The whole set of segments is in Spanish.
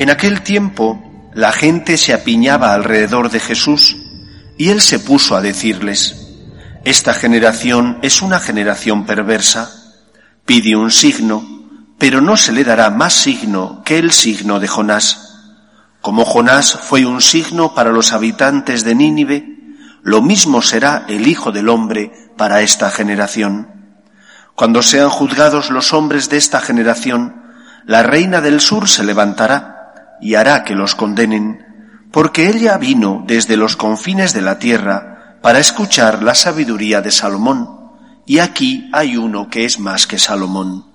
En aquel tiempo la gente se apiñaba alrededor de Jesús y él se puso a decirles, Esta generación es una generación perversa, pide un signo, pero no se le dará más signo que el signo de Jonás. Como Jonás fue un signo para los habitantes de Nínive, lo mismo será el Hijo del Hombre para esta generación. Cuando sean juzgados los hombres de esta generación, la reina del sur se levantará y hará que los condenen, porque ella vino desde los confines de la tierra para escuchar la sabiduría de Salomón, y aquí hay uno que es más que Salomón.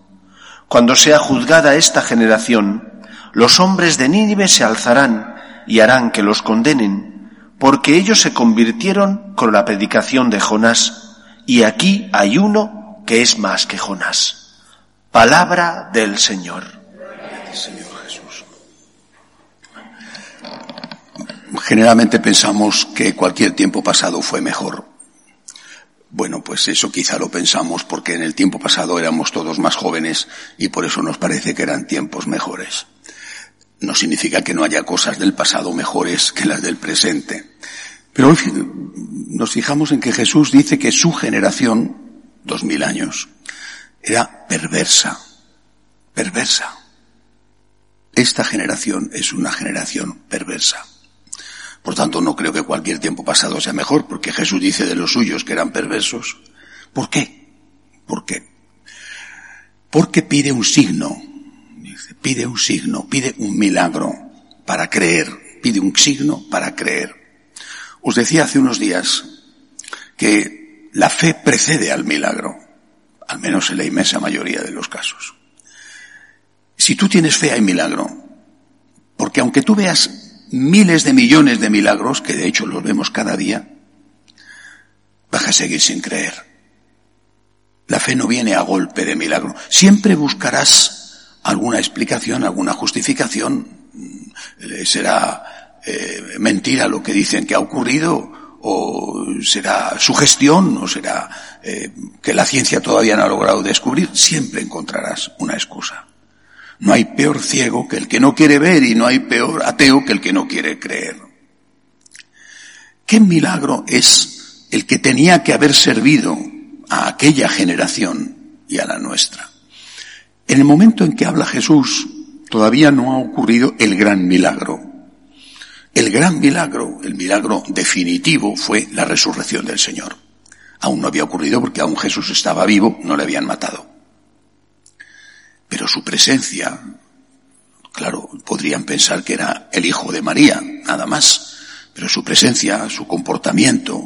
Cuando sea juzgada esta generación, los hombres de Nínive se alzarán y harán que los condenen, porque ellos se convirtieron con la predicación de Jonás, y aquí hay uno que es más que Jonás. Palabra del Señor. Señor Jesús. Generalmente pensamos que cualquier tiempo pasado fue mejor. Bueno, pues eso quizá lo pensamos porque en el tiempo pasado éramos todos más jóvenes y por eso nos parece que eran tiempos mejores. No significa que no haya cosas del pasado mejores que las del presente. Pero hoy nos fijamos en que Jesús dice que su generación, dos mil años, era perversa, perversa. Esta generación es una generación perversa. Por tanto, no creo que cualquier tiempo pasado sea mejor, porque Jesús dice de los suyos que eran perversos. ¿Por qué? ¿Por qué? Porque pide un signo. Pide un signo, pide un milagro para creer. Pide un signo para creer. Os decía hace unos días que la fe precede al milagro, al menos en la inmensa mayoría de los casos. Si tú tienes fe hay milagro, porque aunque tú veas miles de millones de milagros, que de hecho los vemos cada día, vas a seguir sin creer. La fe no viene a golpe de milagro. Siempre buscarás alguna explicación, alguna justificación. Será eh, mentira lo que dicen que ha ocurrido, o será sugestión, o será eh, que la ciencia todavía no ha logrado descubrir. Siempre encontrarás una excusa. No hay peor ciego que el que no quiere ver y no hay peor ateo que el que no quiere creer. ¿Qué milagro es el que tenía que haber servido a aquella generación y a la nuestra? En el momento en que habla Jesús, todavía no ha ocurrido el gran milagro. El gran milagro, el milagro definitivo, fue la resurrección del Señor. Aún no había ocurrido porque aún Jesús estaba vivo, no le habían matado. Pero su presencia, claro, podrían pensar que era el hijo de María, nada más. Pero su presencia, su comportamiento,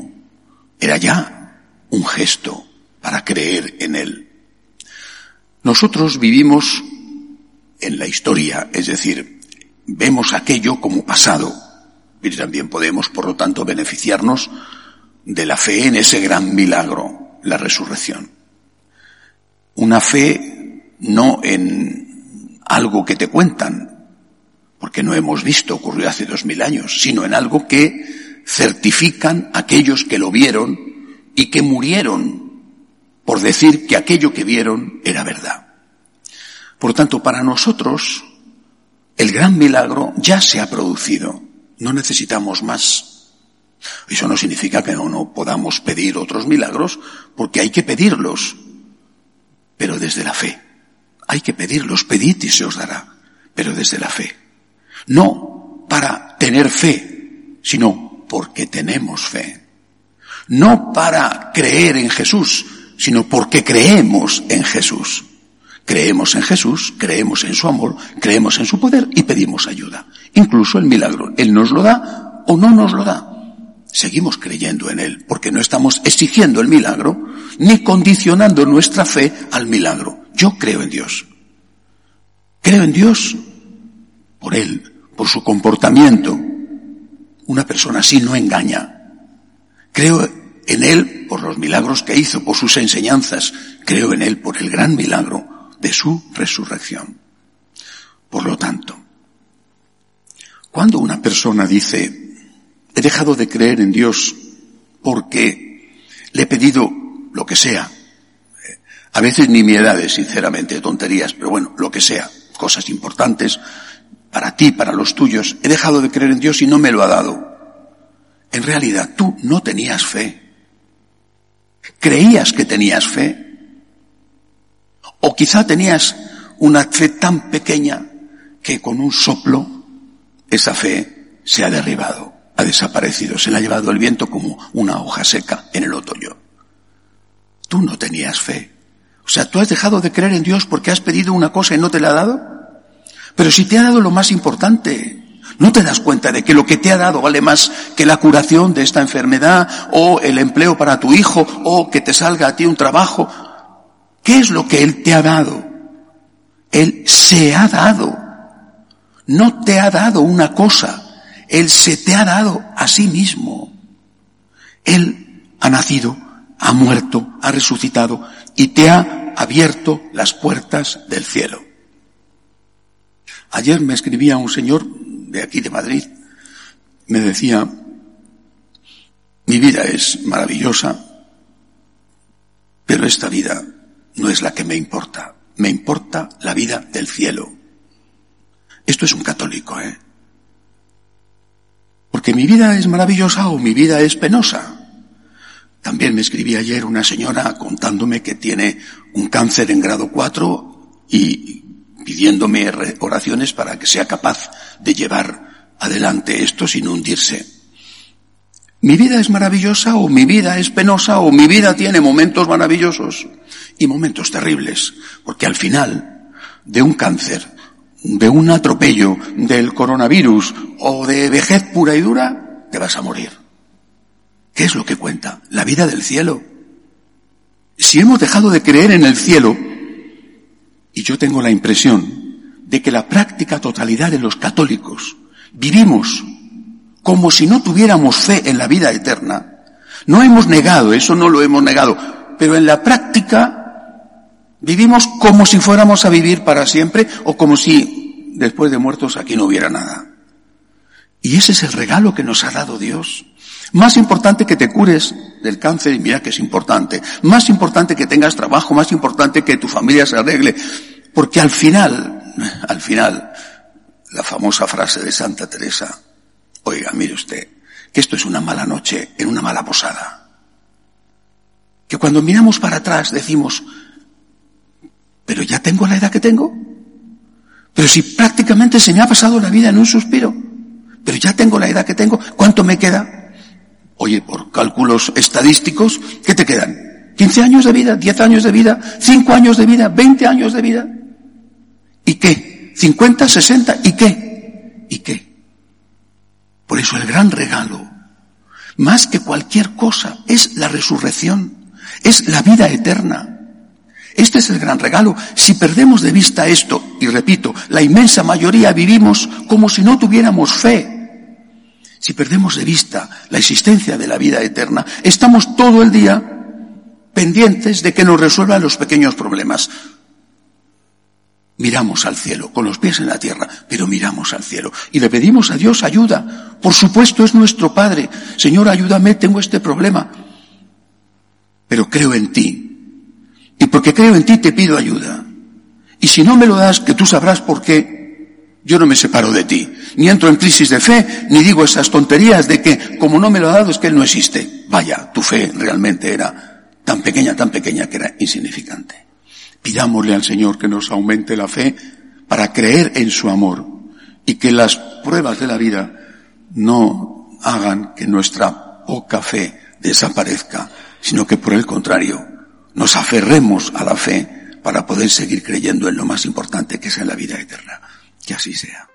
era ya un gesto para creer en él. Nosotros vivimos en la historia, es decir, vemos aquello como pasado, y también podemos, por lo tanto, beneficiarnos de la fe en ese gran milagro, la resurrección. Una fe no en algo que te cuentan, porque no hemos visto, ocurrió hace dos mil años, sino en algo que certifican aquellos que lo vieron y que murieron por decir que aquello que vieron era verdad. Por tanto, para nosotros, el gran milagro ya se ha producido. No necesitamos más. Eso no significa que no, no podamos pedir otros milagros, porque hay que pedirlos, pero desde la fe. Hay que pedirlos, pedid y se os dará, pero desde la fe. No para tener fe, sino porque tenemos fe. No para creer en Jesús, sino porque creemos en Jesús. Creemos en Jesús, creemos en su amor, creemos en su poder y pedimos ayuda. Incluso el milagro. Él nos lo da o no nos lo da. seguimos creyendo en Él, porque no estamos exigiendo el milagro, ni condicionando nuestra fe al milagro. Yo creo en Dios. Creo en Dios por Él, por su comportamiento. Una persona así no engaña. Creo en Él por los milagros que hizo, por sus enseñanzas. Creo en Él por el gran milagro de su resurrección. Por lo tanto, cuando una persona dice, he dejado de creer en Dios porque le he pedido lo que sea, a veces ni edad, sinceramente, tonterías, pero bueno, lo que sea, cosas importantes para ti, para los tuyos, he dejado de creer en Dios y no me lo ha dado. En realidad tú no tenías fe. Creías que tenías fe. O quizá tenías una fe tan pequeña que con un soplo esa fe se ha derribado, ha desaparecido, se la ha llevado el viento como una hoja seca en el otoño. Tú no tenías fe. O sea, tú has dejado de creer en Dios porque has pedido una cosa y no te la ha dado. Pero si te ha dado lo más importante, ¿no te das cuenta de que lo que te ha dado vale más que la curación de esta enfermedad o el empleo para tu hijo o que te salga a ti un trabajo? ¿Qué es lo que Él te ha dado? Él se ha dado no te ha dado una cosa, Él se te ha dado a sí mismo. Él ha nacido, ha muerto, ha resucitado y te ha abierto las puertas del cielo. Ayer me escribía un señor de aquí de Madrid, me decía, mi vida es maravillosa, pero esta vida no es la que me importa, me importa la vida del cielo. Esto es un católico, ¿eh? Porque mi vida es maravillosa o mi vida es penosa. También me escribí ayer una señora contándome que tiene un cáncer en grado 4 y pidiéndome oraciones para que sea capaz de llevar adelante esto sin hundirse. Mi vida es maravillosa o mi vida es penosa o mi vida tiene momentos maravillosos y momentos terribles, porque al final de un cáncer de un atropello, del coronavirus o de vejez pura y dura, te vas a morir. ¿Qué es lo que cuenta? La vida del cielo. Si hemos dejado de creer en el cielo, y yo tengo la impresión de que la práctica totalidad de los católicos vivimos como si no tuviéramos fe en la vida eterna, no hemos negado, eso no lo hemos negado, pero en la práctica Vivimos como si fuéramos a vivir para siempre o como si después de muertos aquí no hubiera nada. Y ese es el regalo que nos ha dado Dios. Más importante que te cures del cáncer, y mira que es importante. Más importante que tengas trabajo, más importante que tu familia se arregle. Porque al final, al final, la famosa frase de Santa Teresa, oiga, mire usted, que esto es una mala noche en una mala posada. Que cuando miramos para atrás decimos, pero ya tengo la edad que tengo. Pero si prácticamente se me ha pasado la vida en un suspiro, pero ya tengo la edad que tengo, ¿cuánto me queda? Oye, por cálculos estadísticos, ¿qué te quedan? ¿15 años de vida? ¿10 años de vida? ¿5 años de vida? ¿20 años de vida? ¿Y qué? ¿50, 60? ¿Y qué? ¿Y qué? Por eso el gran regalo, más que cualquier cosa, es la resurrección, es la vida eterna. Este es el gran regalo. Si perdemos de vista esto, y repito, la inmensa mayoría vivimos como si no tuviéramos fe. Si perdemos de vista la existencia de la vida eterna, estamos todo el día pendientes de que nos resuelvan los pequeños problemas. Miramos al cielo, con los pies en la tierra, pero miramos al cielo y le pedimos a Dios ayuda. Por supuesto es nuestro Padre. Señor, ayúdame, tengo este problema. Pero creo en ti, y porque creo en ti te pido ayuda. Y si no me lo das, que tú sabrás por qué, yo no me separo de ti. Ni entro en crisis de fe, ni digo esas tonterías de que como no me lo ha dado es que Él no existe. Vaya, tu fe realmente era tan pequeña, tan pequeña que era insignificante. Pidámosle al Señor que nos aumente la fe para creer en su amor y que las pruebas de la vida no hagan que nuestra poca fe desaparezca, sino que por el contrario, nos aferremos a la fe para poder seguir creyendo en lo más importante que es la vida eterna. Que así sea.